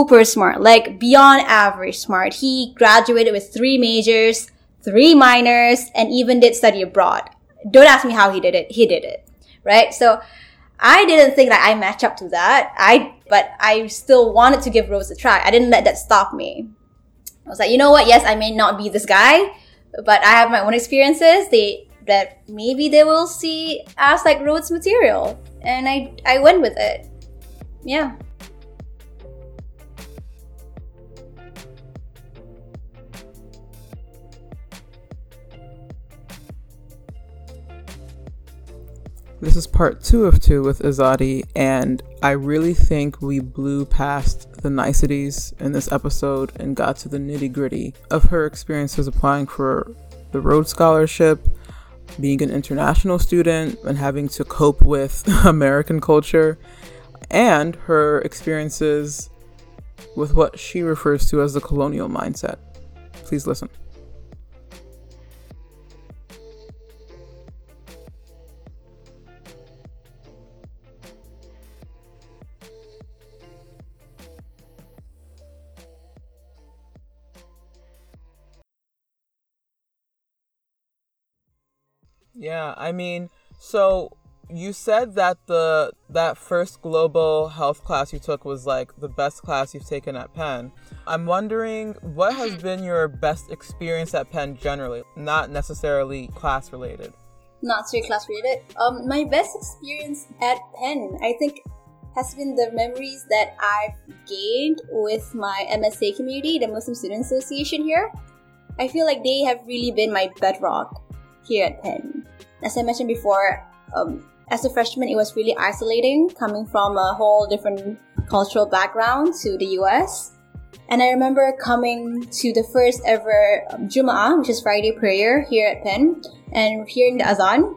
super smart, like beyond average smart. He graduated with three majors, three minors, and even did study abroad. Don't ask me how he did it. He did it, right? So I didn't think that I match up to that. I, but I still wanted to give Rhodes a try. I didn't let that stop me. I was like, you know what? Yes, I may not be this guy, but I have my own experiences. They that maybe they will see as like Rhodes material, and I I went with it. Yeah. This is part two of two with Ezzaty, and I really think we blew past the niceties in this episode and got to the nitty gritty of her experiences applying for the Rhodes Scholarship, being an international student, and having to cope with American culture, and her experiences with what she refers to as the colonial mindset. Please listen. Yeah, I mean, so you said that the that first global health class you took was like the best class you've taken at Penn. I'm wondering what has been your best experience at Penn generally, not necessarily class related. Not straight class related. Um, my best experience at Penn, I think, has been the memories that I've gained with my MSA community, the Muslim Student Association here. I feel like they have really been my bedrock here at Penn. As I mentioned before, um, as a freshman, it was really isolating coming from a whole different cultural background to the US. And I remember coming to the first ever um, Jum'ah, which is Friday prayer here at Penn, and hearing the Azan.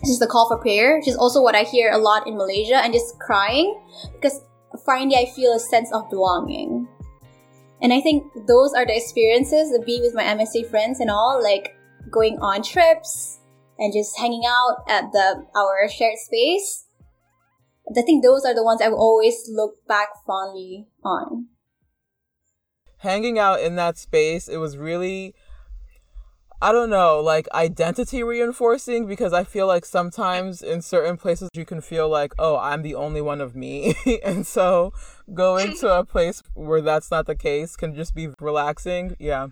This is the call for prayer, which is also what I hear a lot in Malaysia, and just crying because finally I feel a sense of belonging. And I think those are the experiences of being with my MSA friends and all, like going on trips and just hanging out at the our shared space. I think those are the ones I will always look back fondly on. Hanging out in that space, it was really I don't know, like identity reinforcing because I feel like sometimes in certain places you can feel like, oh, I'm the only one of me. and so going to a place where that's not the case can just be relaxing. Yeah.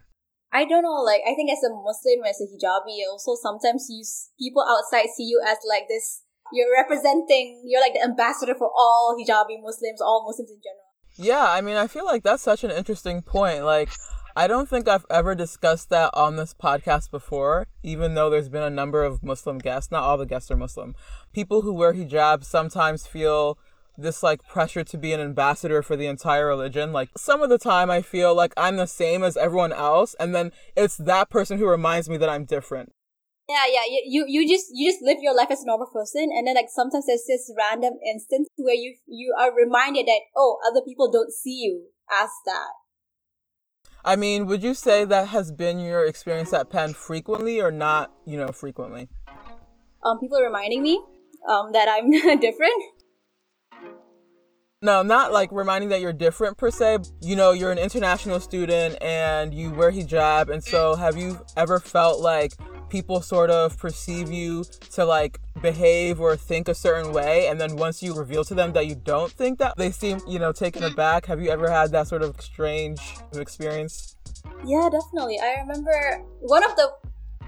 I don't know, like, I think as a Muslim, as a hijabi, also sometimes you, people outside see you as like this, you're representing, you're like the ambassador for all hijabi Muslims, all Muslims in general. Yeah, I mean, I feel like that's such an interesting point. Like, I don't think I've ever discussed that on this podcast before, even though there's been a number of Muslim guests. Not all the guests are Muslim. People who wear hijab sometimes feel this like pressure to be an ambassador for the entire religion. Like some of the time I feel like I'm the same as everyone else and then it's that person who reminds me that I'm different. Yeah, yeah. You, you just you just live your life as a normal person and then like sometimes there's this random instance where you you are reminded that oh other people don't see you as that. I mean, would you say that has been your experience at Penn frequently or not, you know, frequently? Um, people reminding me um, that I'm different. No, not like reminding that you're different per se. You know, you're an international student and you wear hijab. And so, have you ever felt like people sort of perceive you to like behave or think a certain way? And then once you reveal to them that you don't think that, they seem, you know, taken mm-hmm. aback? Have you ever had that sort of strange experience? Yeah, definitely. I remember one of the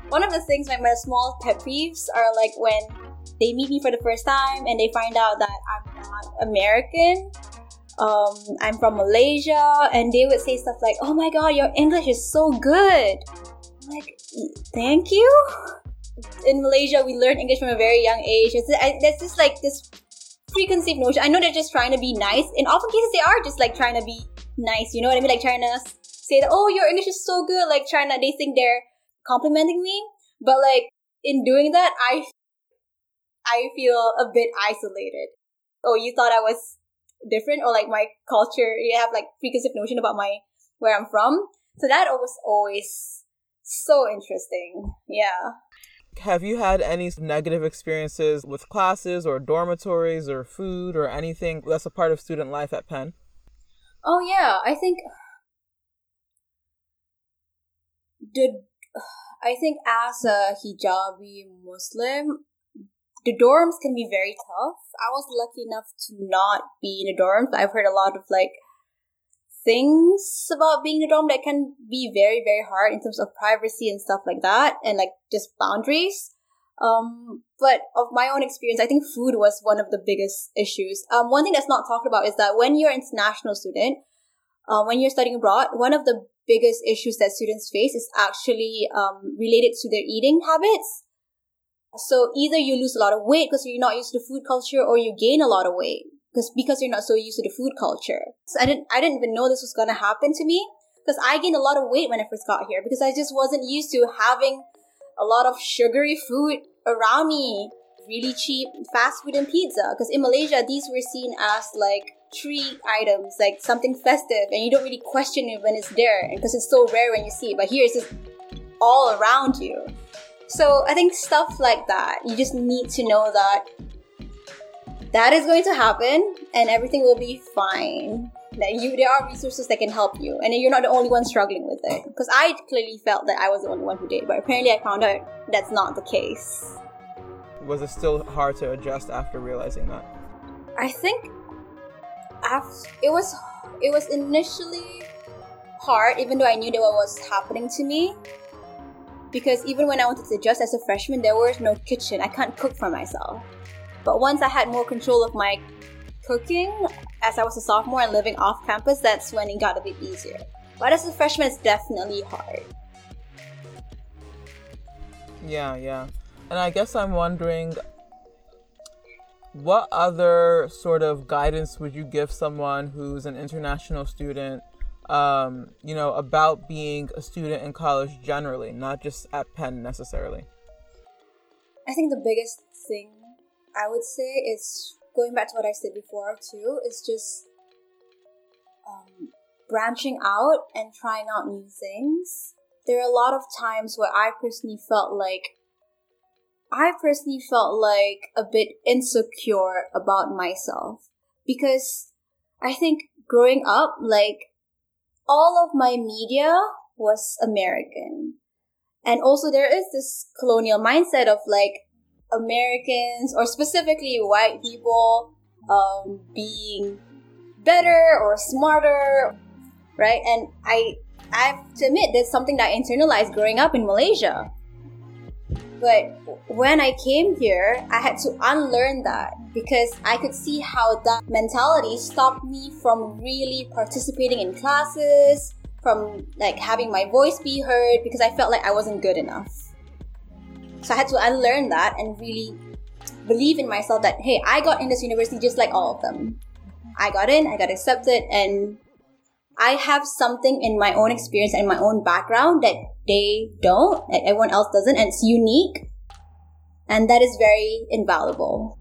one of the things like my small pet peeves are like when they meet me for the first time and they find out that I'm not American. Um, I'm from Malaysia, and they would say stuff like, "Oh my God, your English is so good." I'm like, thank you. In Malaysia, we learn English from a very young age. It's, there's just like this preconceived notion. I know they're just trying to be nice. In often cases, they are just like trying to be nice. You know what I mean? Like trying to say that, "Oh, your English is so good." Like trying to, they think they're complimenting me, but like in doing that, I I feel a bit isolated. Oh, you thought I was different or like my culture, you have like preconceived notion about my, where I'm from. So that was always so interesting. Yeah. Have you had any negative experiences with classes or dormitories or food or anything that's a part of student life at Penn? Oh yeah, I think the I think as a hijabi Muslim, the dorms can be very tough. I was lucky enough to not be in a dorm. I've heard a lot of like things about being in a dorm that can be very, very hard in terms of privacy and stuff like that, and like just boundaries. Um, but of my own experience, I think food was one of the biggest issues. Um, one thing that's not talked about is that when you're an international student, uh, when you're studying abroad, one of the biggest issues that students face is actually um, related to their eating habits. So either you lose a lot of weight because you're not used to food culture, or you gain a lot of weight because because you're not so used to the food culture. So I didn't I didn't even know this was gonna happen to me because I gained a lot of weight when I first got here because I just wasn't used to having a lot of sugary food around me, really cheap fast food and pizza. Because in Malaysia, these were seen as like treat items, like something festive, and you don't really question it when it's there because it's so rare when you see it. But here it's just all around you. So I think stuff like that, you just need to know that that is going to happen and everything will be fine. That you there are resources that can help you and you're not the only one struggling with it. Because I clearly felt that I was the only one who did, but apparently I found out that's not the case. Was it still hard to adjust after realizing that? I think after, it was it was initially hard, even though I knew that what was happening to me. Because even when I wanted to adjust as a freshman, there was no kitchen. I can't cook for myself. But once I had more control of my cooking, as I was a sophomore and living off campus, that's when it got a bit easier. But as a freshman, it's definitely hard. Yeah, yeah. And I guess I'm wondering what other sort of guidance would you give someone who's an international student um, you know about being a student in college generally not just at penn necessarily. I think the biggest thing i would say is going back to what i said before too is just um, branching out and trying out new things. There are a lot of times where i personally felt like I personally felt like a bit insecure about myself because I think growing up, like all of my media was American. And also there is this colonial mindset of like Americans or specifically white people um, being better or smarter, right? And I I have to admit that's something that I internalized growing up in Malaysia. But when I came here, I had to unlearn that because I could see how that mentality stopped me from really participating in classes, from like having my voice be heard because I felt like I wasn't good enough. So I had to unlearn that and really believe in myself that hey, I got in this university just like all of them. I got in, I got accepted, and I have something in my own experience and my own background that they don't, that everyone else doesn't, and it's unique. And that is very invaluable.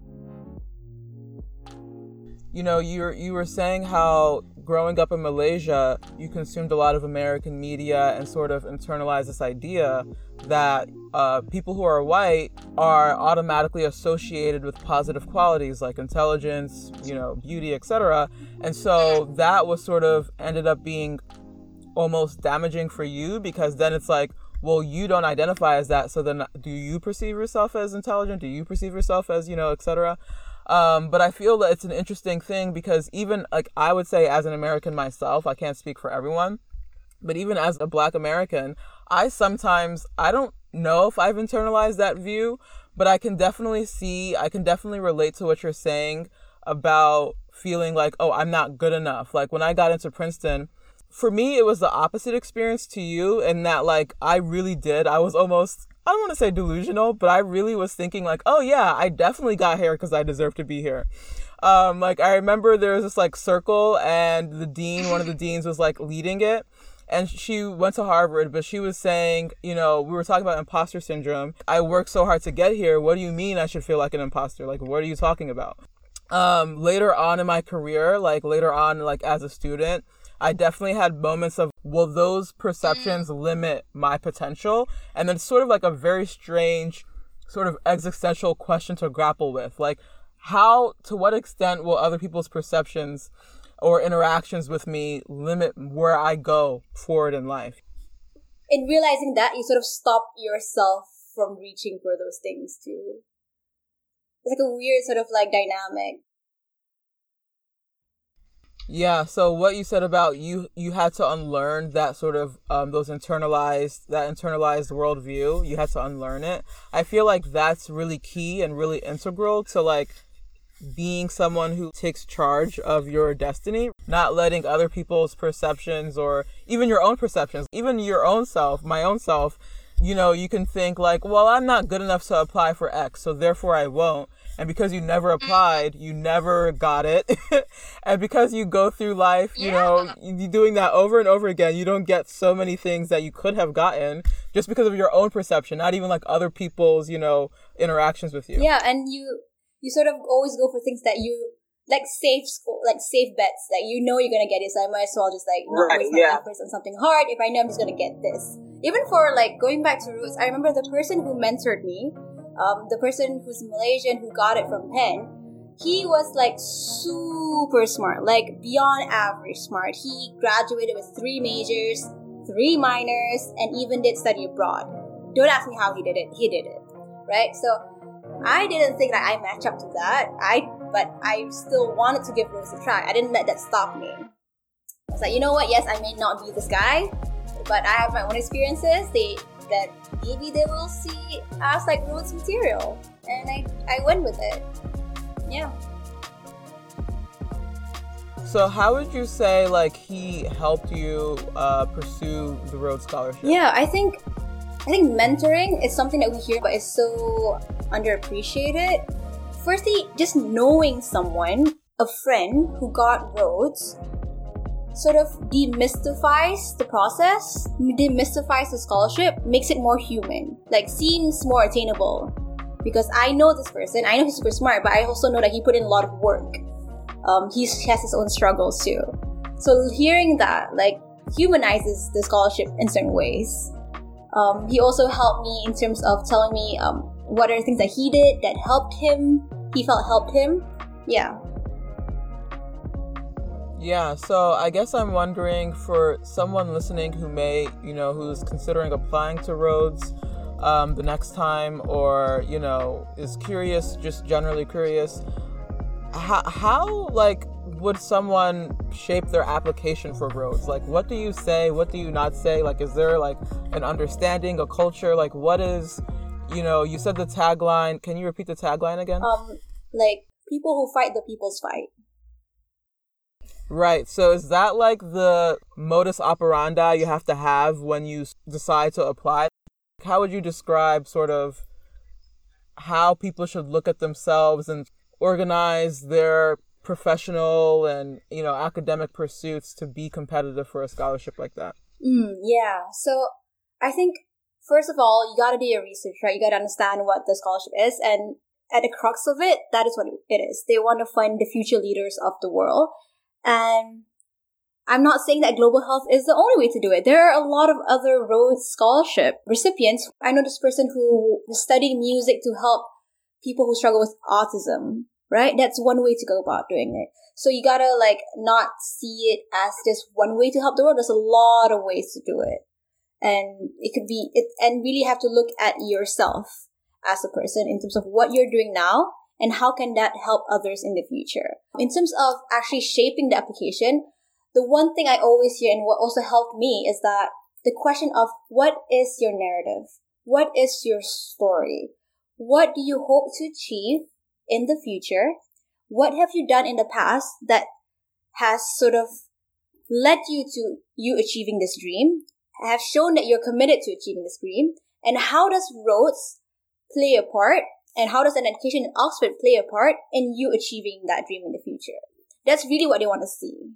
You know, you you were saying how growing up in Malaysia, you consumed a lot of American media and sort of internalized this idea that uh, people who are white are automatically associated with positive qualities like intelligence, you know, beauty, etc. And so that was sort of ended up being almost damaging for you because then it's like, well, you don't identify as that. So then, do you perceive yourself as intelligent? Do you perceive yourself as, you know, etc. Um, but I feel that it's an interesting thing because even like I would say as an American myself, I can't speak for everyone, but even as a black American, I sometimes I don't know if I've internalized that view, but I can definitely see, I can definitely relate to what you're saying about feeling like, oh, I'm not good enough. Like when I got into Princeton, for me it was the opposite experience to you in that like I really did. I was almost I don't want to say delusional, but I really was thinking like, oh yeah, I definitely got here because I deserve to be here. Um, like I remember there was this like circle, and the dean, one of the deans, was like leading it, and she went to Harvard, but she was saying, you know, we were talking about imposter syndrome. I worked so hard to get here. What do you mean I should feel like an imposter? Like, what are you talking about? Um, later on in my career, like later on, like as a student, I definitely had moments of, will those perceptions mm. limit my potential? And then sort of like a very strange, sort of existential question to grapple with. Like, how, to what extent will other people's perceptions or interactions with me limit where I go forward in life. In realizing that, you sort of stop yourself from reaching for those things too. It's like a weird sort of like dynamic. Yeah, so what you said about you you had to unlearn that sort of um those internalized that internalized worldview. You had to unlearn it. I feel like that's really key and really integral to like being someone who takes charge of your destiny, not letting other people's perceptions or even your own perceptions, even your own self, my own self, you know, you can think like, well, I'm not good enough to apply for X, so therefore I won't and because you never mm. applied you never got it. And because you go through life you yeah. know you doing that over and over again you don't get so many things that you could have gotten just because of your own perception not even like other people's you know interactions with you. Yeah and you you sort of always go for things that you like safe school like safe bets that you know you're gonna get it so i might as well just like not right, waste my yeah. efforts on something hard. If i know i'm just gonna get this. Even for like going back to Rhodes i remember the person who mentored me um, the person who's Malaysian who got it from Penn, he was like super smart, like beyond average smart. He graduated with three majors, three minors, and even did study abroad. Don't ask me how he did it. He did it, right? So I didn't think that I match up to that. I but I still wanted to give Rhodes a try. I didn't let that stop me. I was like, you know what? Yes, I may not be this guy, but I have my own experiences. They that maybe they will see us like Rhodes material. And I, I went with it. Yeah. So how would you say like he helped you uh, pursue the Rhodes Scholarship? Yeah, I think I think mentoring is something that we hear but is so underappreciated. Firstly, just knowing someone, a friend who got Rhodes sort of demystifies the process, demystifies the scholarship, makes it more human, like seems more attainable. Because I know this person, I know he's super smart, but I also know that he put in a lot of work. Um, he has his own struggles too. So hearing that, like, humanizes the scholarship in certain ways. Um, he also helped me in terms of telling me um, what are the things that he did that helped him, he felt helped him. Yeah. Yeah, so I guess I'm wondering for someone listening who may, you know, who's considering applying to Rhodes um, the next time or, you know, is curious, just generally curious, how, how, like, would someone shape their application for Rhodes? Like, what do you say? What do you not say? Like, is there, like, an understanding, a culture? Like, what is, you know, you said the tagline. Can you repeat the tagline again? Um, like, people who fight the people's fight. Right. So is that like the modus operandi you have to have when you decide to apply? How would you describe sort of how people should look at themselves and organize their professional and, you know, academic pursuits to be competitive for a scholarship like that? Mm, yeah. So I think first of all, you got to do your research, right? You got to understand what the scholarship is and at the crux of it, that is what it is. They want to find the future leaders of the world and I'm not saying that global health is the only way to do it. There are a lot of other Rhodes Scholarship recipients. I know this person who studied music to help people who struggle with autism, right? That's one way to go about doing it. So you gotta like not see it as just one way to help the world. There's a lot of ways to do it. And it could be it and really have to look at yourself as a person in terms of what you're doing now and how can that help others in the future. In terms of actually shaping the application, the one thing I always hear and what also helped me is that the question of what is your narrative? What is your story? What do you hope to achieve in the future? What have you done in the past that has sort of led you to you achieving this dream? Have shown that you're committed to achieving this dream? And how does Rhodes play a part and how does an education in Oxford play a part in you achieving that dream in the future? That's really what they want to see.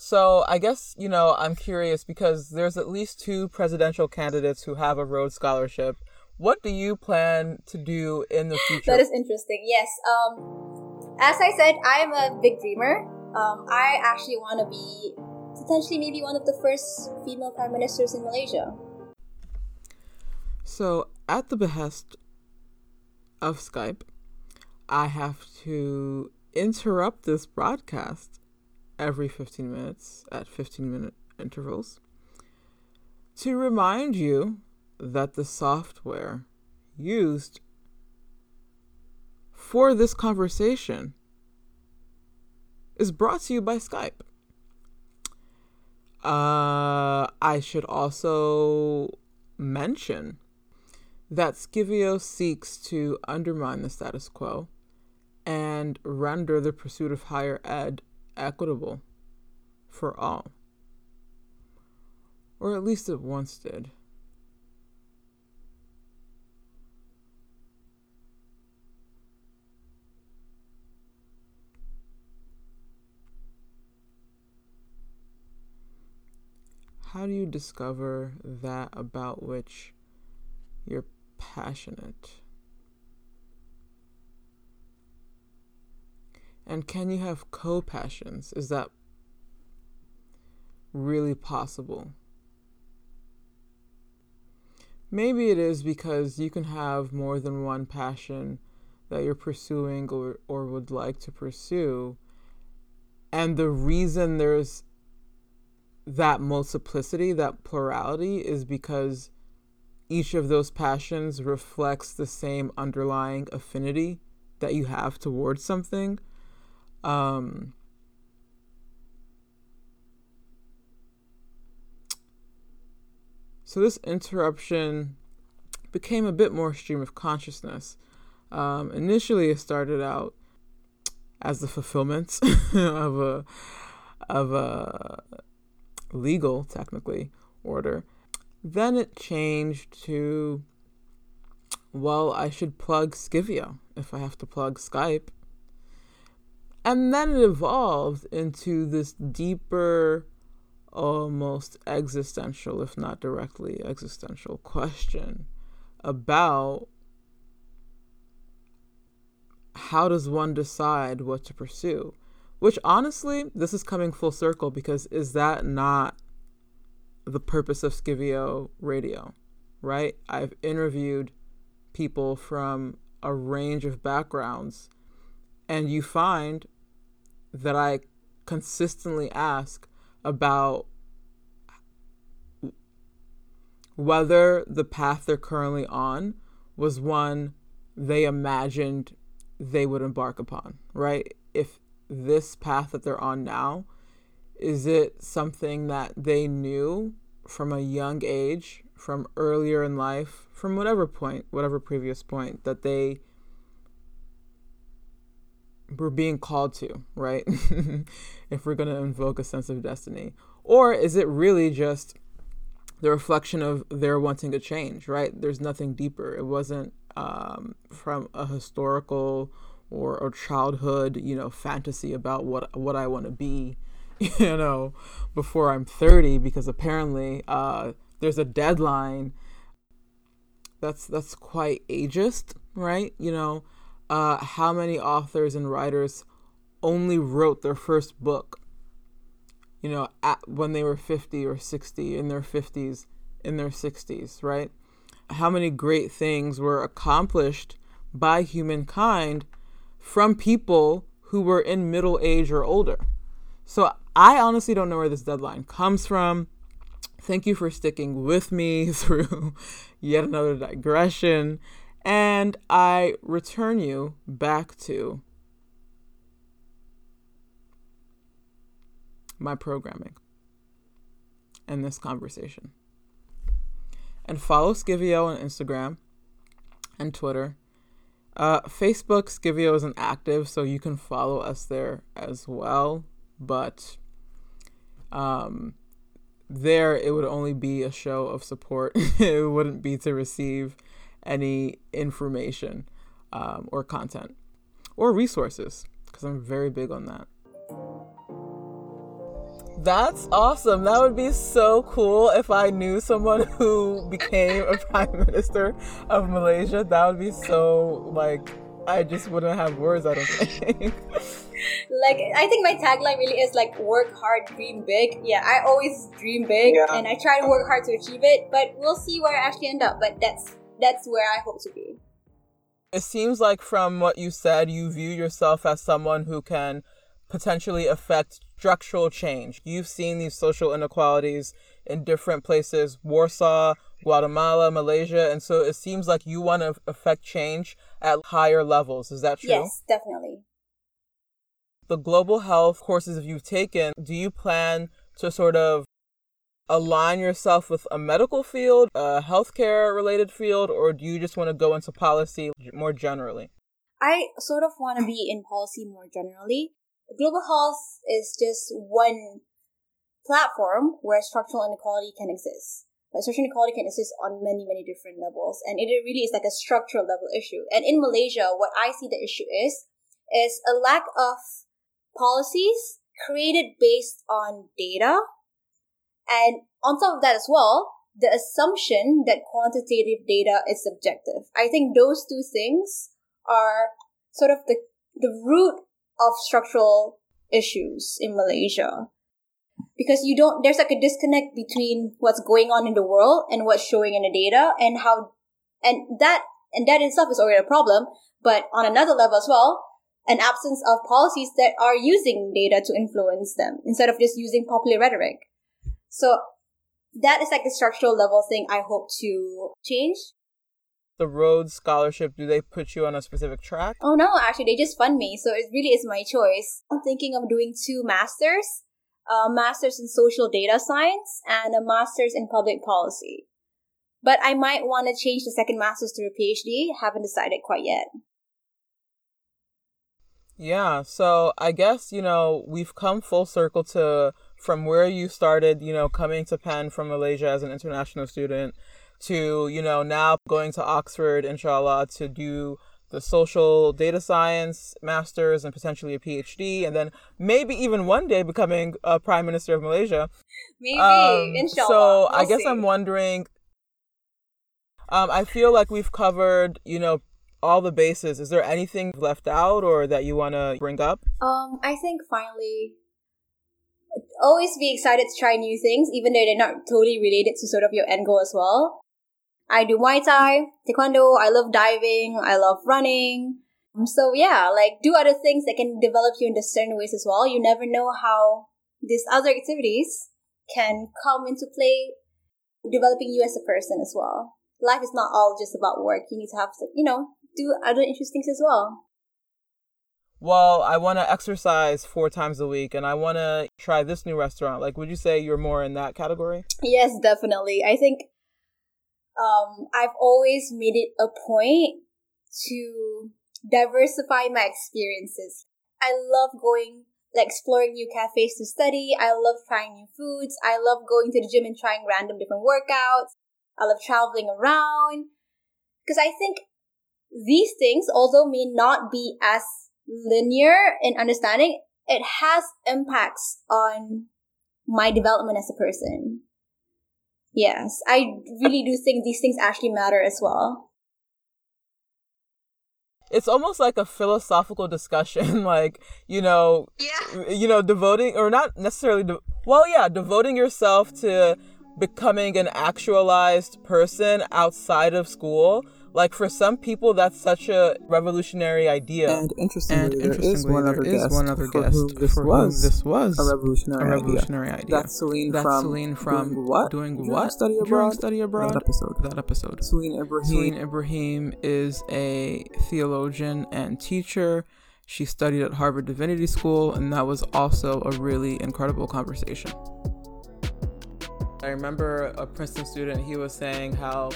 So I guess, you know, I'm curious because there's at least two presidential candidates who have a Rhodes Scholarship. What do you plan to do in the future? that is interesting. Yes. Um, as I said, I am a big dreamer. Um, I actually want to be potentially maybe one of the first female prime ministers in Malaysia. So, at the behest of Skype, I have to interrupt this broadcast every 15 minutes at 15 minute intervals to remind you that the software used for this conversation is brought to you by Skype. Uh, I should also mention that Scivio seeks to undermine the status quo and render the pursuit of higher ed equitable for all. Or at least it once did. How do you discover that about which you're passionate? And can you have co passions? Is that really possible? Maybe it is because you can have more than one passion that you're pursuing or, or would like to pursue. And the reason there's that multiplicity, that plurality, is because each of those passions reflects the same underlying affinity that you have towards something. Um, so this interruption became a bit more stream of consciousness. Um, initially, it started out as the fulfillment of a of a legal, technically, order. Then it changed to, well, I should plug Scivio if I have to plug Skype. And then it evolved into this deeper, almost existential, if not directly existential, question about how does one decide what to pursue? Which honestly, this is coming full circle because is that not the purpose of Scivio Radio, right? I've interviewed people from a range of backgrounds, and you find that I consistently ask about whether the path they're currently on was one they imagined they would embark upon, right? If this path that they're on now, is it something that they knew from a young age, from earlier in life, from whatever point, whatever previous point that they were being called to, right? if we're going to invoke a sense of destiny. Or is it really just the reflection of their wanting to change, right? There's nothing deeper. It wasn't um, from a historical or a childhood, you know, fantasy about what what I want to be, you know, before I'm 30 because apparently uh, there's a deadline that's that's quite ageist, right? You know, uh, how many authors and writers only wrote their first book, you know, at, when they were 50 or 60 in their 50s, in their 60s, right? How many great things were accomplished by humankind from people who were in middle age or older. So I honestly don't know where this deadline comes from. Thank you for sticking with me through yet another digression. And I return you back to my programming and this conversation. And follow Scivio on Instagram and Twitter uh, Facebook Scivio isn't active, so you can follow us there as well. But um, there, it would only be a show of support. it wouldn't be to receive any information um, or content or resources, because I'm very big on that. That's awesome. That would be so cool if I knew someone who became a prime minister of Malaysia. That would be so like I just wouldn't have words, I don't think. like I think my tagline really is like work hard, dream big. Yeah, I always dream big yeah. and I try to work hard to achieve it, but we'll see where I actually end up. But that's that's where I hope to be. It seems like from what you said, you view yourself as someone who can potentially affect structural change. You've seen these social inequalities in different places Warsaw, Guatemala, Malaysia. And so it seems like you want to affect change at higher levels. Is that true? Yes, definitely. The global health courses that you've taken, do you plan to sort of align yourself with a medical field, a healthcare related field, or do you just want to go into policy more generally? I sort of want to be in policy more generally. Global health is just one platform where structural inequality can exist. But structural inequality can exist on many, many different levels. And it really is like a structural level issue. And in Malaysia, what I see the issue is, is a lack of policies created based on data. And on top of that as well, the assumption that quantitative data is subjective. I think those two things are sort of the, the root of structural issues in Malaysia because you don't there's like a disconnect between what's going on in the world and what's showing in the data and how and that and that itself is already a problem. But on another level as well an absence of policies that are using data to influence them instead of just using popular rhetoric. So that is like the structural level thing i hope to change. The Rhodes Scholarship, do they put you on a specific track? Oh no, actually, they just fund me, so it really is my choice. I'm thinking of doing two masters a master's in social data science and a master's in public policy. But I might want to change the second master's to a PhD. Haven't decided quite yet. Yeah, so I guess, you know, we've come full circle to from where you started, you know, coming to Penn from Malaysia as an international student to, you know, now going to Oxford, inshallah, to do the social data science master's and potentially a PhD, and then maybe even one day becoming a prime minister of Malaysia. Maybe, um, inshallah. So we'll I guess see. I'm wondering. Um, I feel like we've covered, you know, all the bases. Is there anything left out or that you want to bring up? Um, I think finally, always be excited to try new things, even though they're not totally related to sort of your end goal as well. I do Muay Thai, Taekwondo, I love diving, I love running. Um, so yeah, like do other things that can develop you in certain ways as well. You never know how these other activities can come into play, developing you as a person as well. Life is not all just about work. You need to have, you know, do other interesting things as well. Well, I want to exercise four times a week and I want to try this new restaurant. Like, would you say you're more in that category? Yes, definitely. I think um, I've always made it a point to diversify my experiences. I love going, like exploring new cafes to study. I love trying new foods. I love going to the gym and trying random different workouts. I love traveling around. Because I think these things, although may not be as linear in understanding, it has impacts on my development as a person. Yes, I really do think these things actually matter as well. It's almost like a philosophical discussion, like you know, yeah. you know, devoting or not necessarily. De- well, yeah, devoting yourself to becoming an actualized person outside of school like for some people, that's such a revolutionary idea. And interestingly, and there is one other guest one other for guest whom this for was this was a revolutionary, a revolutionary idea. idea. That's Celene that's from, Celene from doing what? Doing what? Study abroad. During study abroad. That episode. That episode. Celene Ibrahim. Celene Ibrahim is a theologian and teacher. She studied at Harvard Divinity School, and that was also a really incredible conversation. I remember a Princeton student, he was saying how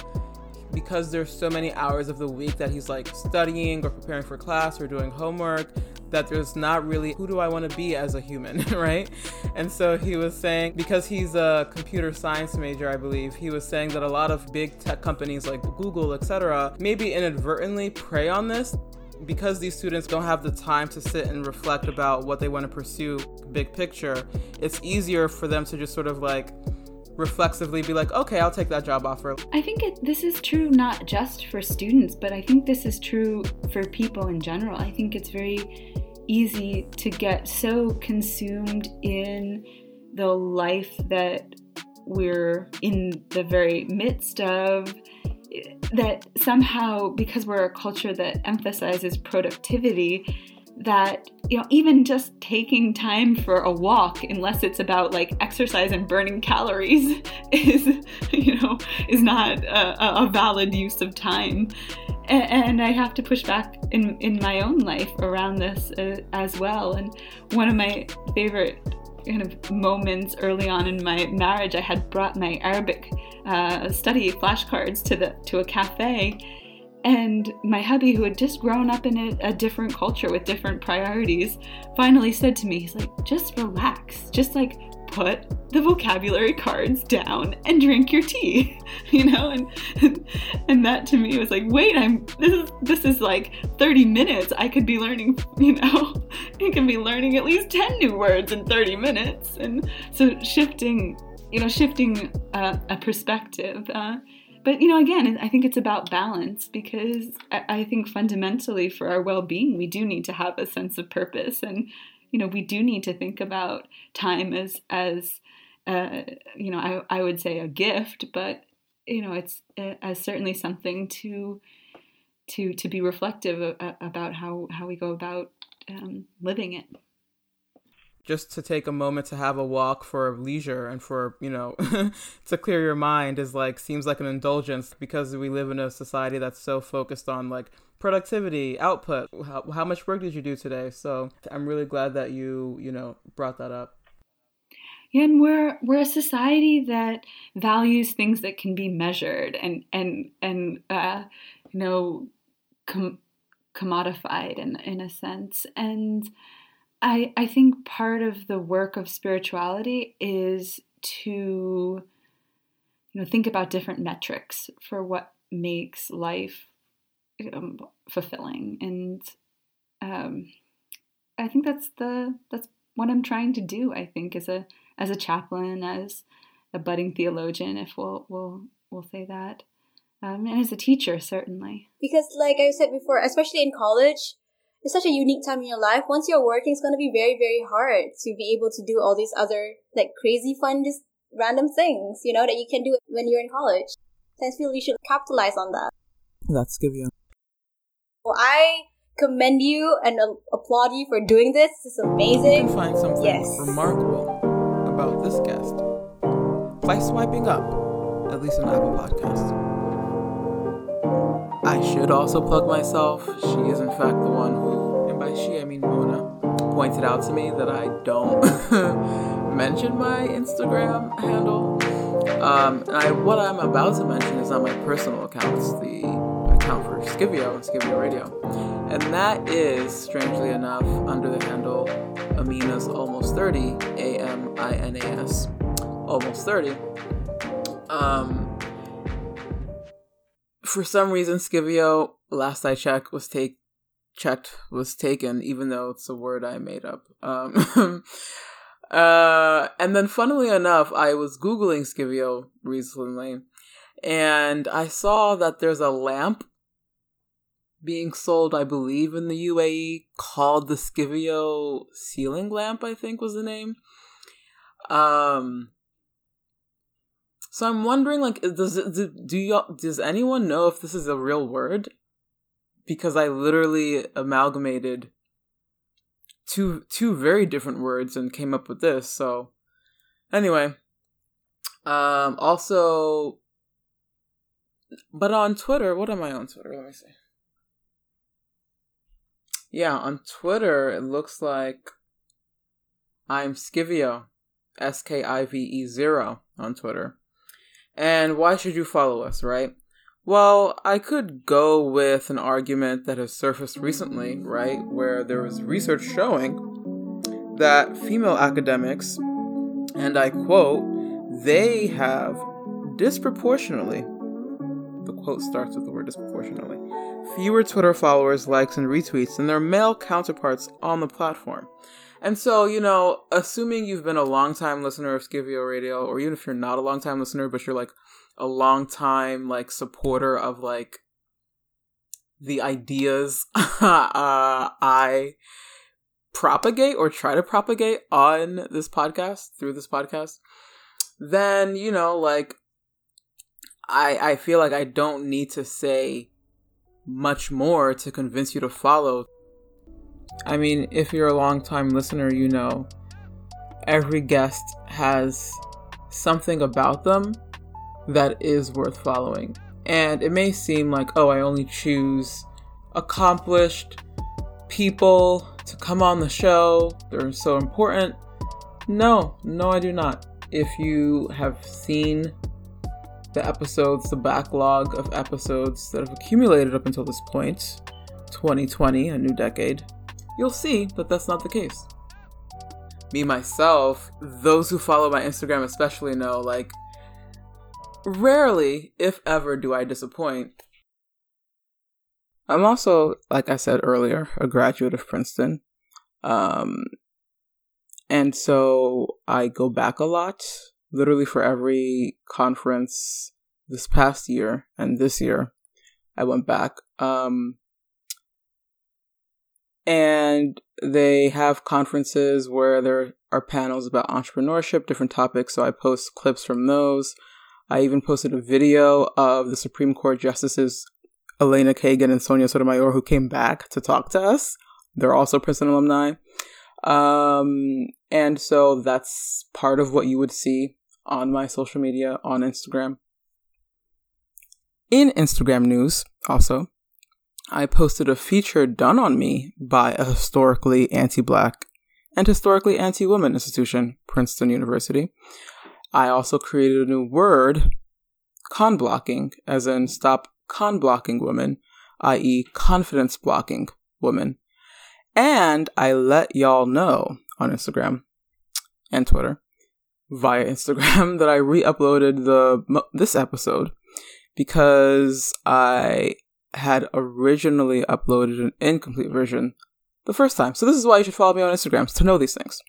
because there's so many hours of the week that he's like studying or preparing for class or doing homework that there's not really who do I want to be as a human, right? And so he was saying because he's a computer science major, I believe, he was saying that a lot of big tech companies like Google, etc., maybe inadvertently prey on this because these students don't have the time to sit and reflect about what they want to pursue big picture. It's easier for them to just sort of like reflexively be like, okay, I'll take that job offer. I think it, this is true not just for students, but I think this is true for people in general. I think it's very easy to get so consumed in the life that we're in the very midst of that somehow because we're a culture that emphasizes productivity that you know even just taking time for a walk unless it's about like exercise and burning calories is you know is not a, a valid use of time. And, I have to push back in in my own life around this uh, as well. And one of my favorite kind of moments early on in my marriage I had brought my Arabic uh, study flashcards to the to a cafe and my hubby, who had just grown up in a, a, different culture with different priorities, finally said to me, he's like, just relax. Just like put the vocabulary cards down and drink your tea. you know? And and that to me was like, wait, I'm this is this is like 30 minutes. I could be learning, you know, I can be learning at least 10 new words in 30 minutes. And so shifting, you know, shifting uh, a perspective. Uh, but you know again i think it's about balance because I, think fundamentally for our well-being we do need to have a sense of purpose and you know we do need to think about time as as uh, you know I, I would say a gift but you know it's uh, as certainly something to to to be reflective about how how we go about um, living it just to take a moment to have a walk for leisure and for you know to clear your mind is like seems like an indulgence because we live in a society that's so focused on like productivity output. How, how much work did you do today? So i'm really glad that you you know brought that up. Yeah, and we're we're a society that values things that can be measured and and and uh, you know com- commodified in in a sense. And I, I think part of the work of spirituality is to you know think about different metrics for what makes life um, fulfilling. And um, I think that's the that's what I'm trying to do I think as a as a chaplain as a budding theologian if we'll we'll we'll say that. Um, and as a teacher certainly. Because like I said before especially in college it's such a unique time in your life. Once you're working, it's going to be very, very hard to be able to do all these other, like, crazy fun, just random things, you know, that you can do when you're in college. I feel you should capitalize on that. That's good, yeah. Well, I commend you and uh, applaud you for doing this. This is amazing. You can find something yes. remarkable about this guest by swiping up, at least on Apple Podcasts. I should also plug myself. She is, in fact, the one who, and by she I mean Mona, pointed out to me that I don't mention my Instagram handle. Um, I, what I'm about to mention is not my personal account. It's the account for Scivio and Skivio Radio. And that is, strangely enough, under the handle Amina's Almost 30, A M I N A S, Almost 30. Um, for some reason, Scivio, last I checked, was take checked was taken, even though it's a word I made up. Um, uh, and then, funnily enough, I was googling Scivio recently, and I saw that there's a lamp being sold, I believe, in the UAE called the Scivio ceiling lamp. I think was the name. Um, so I'm wondering, like, does do, do y'all does anyone know if this is a real word? Because I literally amalgamated two two very different words and came up with this. So anyway, um, also, but on Twitter, what am I on Twitter? Let me see. Yeah, on Twitter, it looks like I'm Skivio, S K I V E zero on Twitter. And why should you follow us, right? Well, I could go with an argument that has surfaced recently, right? Where there was research showing that female academics, and I quote, they have disproportionately, the quote starts with the word disproportionately, fewer Twitter followers, likes, and retweets than their male counterparts on the platform. And so, you know, assuming you've been a long time listener of Skivio Radio, or even if you're not a long time listener, but you're like a long time like supporter of like the ideas uh, I propagate or try to propagate on this podcast through this podcast, then you know, like I I feel like I don't need to say much more to convince you to follow. I mean, if you're a long time listener, you know every guest has something about them that is worth following. And it may seem like, oh, I only choose accomplished people to come on the show. They're so important. No, no, I do not. If you have seen the episodes, the backlog of episodes that have accumulated up until this point, 2020, a new decade, you'll see that that's not the case. Me, myself, those who follow my Instagram especially know, like, rarely, if ever, do I disappoint. I'm also, like I said earlier, a graduate of Princeton. Um, and so I go back a lot, literally for every conference this past year and this year. I went back. Um, and they have conferences where there are panels about entrepreneurship, different topics. So I post clips from those. I even posted a video of the Supreme Court justices Elena Kagan and Sonia Sotomayor who came back to talk to us. They're also Princeton alumni. Um, and so that's part of what you would see on my social media on Instagram. In Instagram news, also, I posted a feature done on me by a historically anti black and historically anti woman institution, Princeton University. I also created a new word, con blocking, as in stop con blocking women, i.e., confidence blocking women. And I let y'all know on Instagram and Twitter via Instagram that I re-uploaded the this episode because I had originally uploaded an incomplete version the first time. So this is why you should follow me on Instagram to know these things.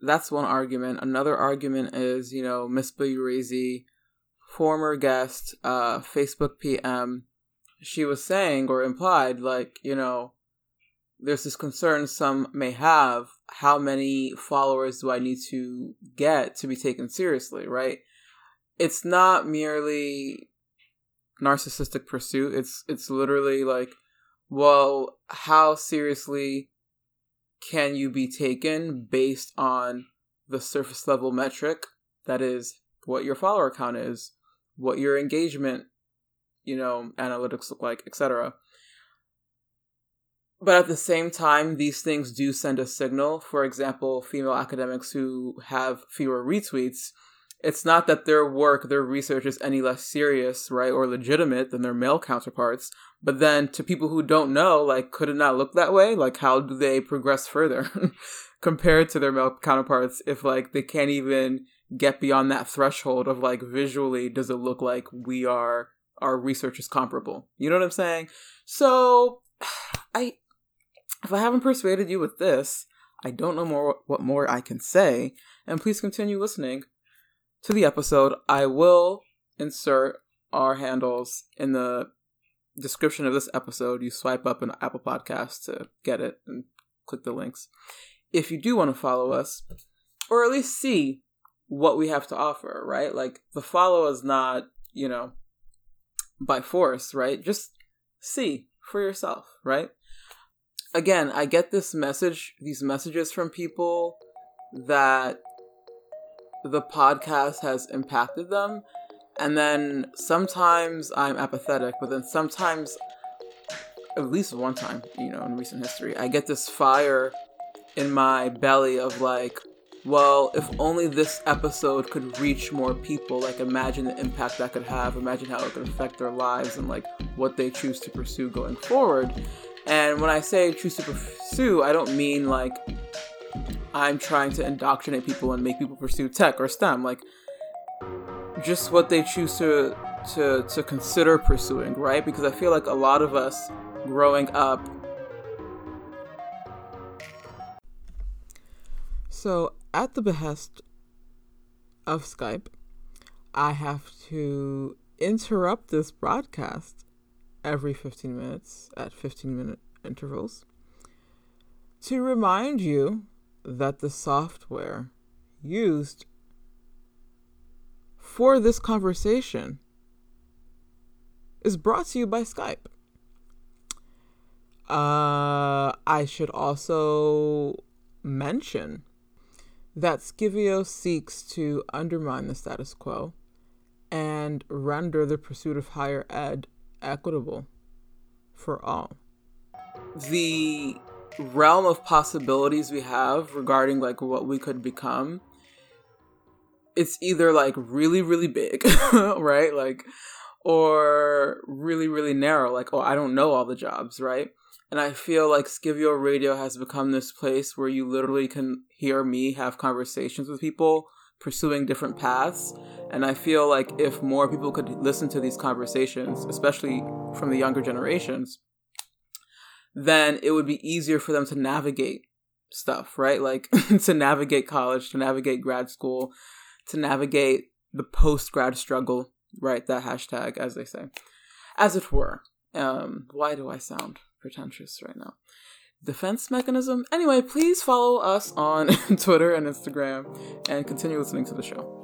That's one argument. Another argument is, you know, Misbah Uraisi, former guest, uh, Facebook PM, she was saying or implied, like, you know, there's this concern some may have how many followers do I need to get to be taken seriously, right? It's not merely narcissistic pursuit. It's it's literally like, well, how seriously can you be taken based on the surface level metric that is what your follower count is, what your engagement, you know, analytics look like, etc. But at the same time, these things do send a signal. For example, female academics who have fewer retweets it's not that their work, their research is any less serious, right, or legitimate than their male counterparts. But then to people who don't know, like, could it not look that way? Like, how do they progress further compared to their male counterparts if, like, they can't even get beyond that threshold of, like, visually, does it look like we are, our research is comparable? You know what I'm saying? So, I, if I haven't persuaded you with this, I don't know more what more I can say, and please continue listening to the episode, I will insert our handles in the description of this episode. You swipe up an Apple Podcast to get it and click the links. If you do want to follow us, or at least see what we have to offer, right? Like the follow is not, you know, by force, right? Just see for yourself, right? Again, I get this message, these messages from people that the podcast has impacted them. And then sometimes I'm apathetic, but then sometimes, at least one time, you know, in recent history, I get this fire in my belly of like, well, if only this episode could reach more people, like imagine the impact that could have, imagine how it could affect their lives and like what they choose to pursue going forward. And when I say choose to pursue, I don't mean like I'm trying to indoctrinate people and make people pursue tech or STEM. Like, just what they choose to to to consider pursuing, right? Because I feel like a lot of us growing up. So, at the behest of Skype, I have to interrupt this broadcast every 15 minutes at 15 minute intervals to remind you that the software used for this conversation is brought to you by Skype. Uh, I should also mention that Scivio seeks to undermine the status quo and render the pursuit of higher ed equitable for all. The realm of possibilities we have regarding like what we could become it's either like really really big right? Like or really really narrow like oh i don't know all the jobs right? And i feel like skivio radio has become this place where you literally can hear me have conversations with people pursuing different paths. And i feel like if more people could listen to these conversations especially from the younger generations then it would be easier for them to navigate stuff, right? Like to navigate college, to navigate grad school, to navigate the post grad struggle, right? That hashtag, as they say, as it were. Um, why do I sound pretentious right now? Defense mechanism. Anyway, please follow us on Twitter and Instagram and continue listening to the show.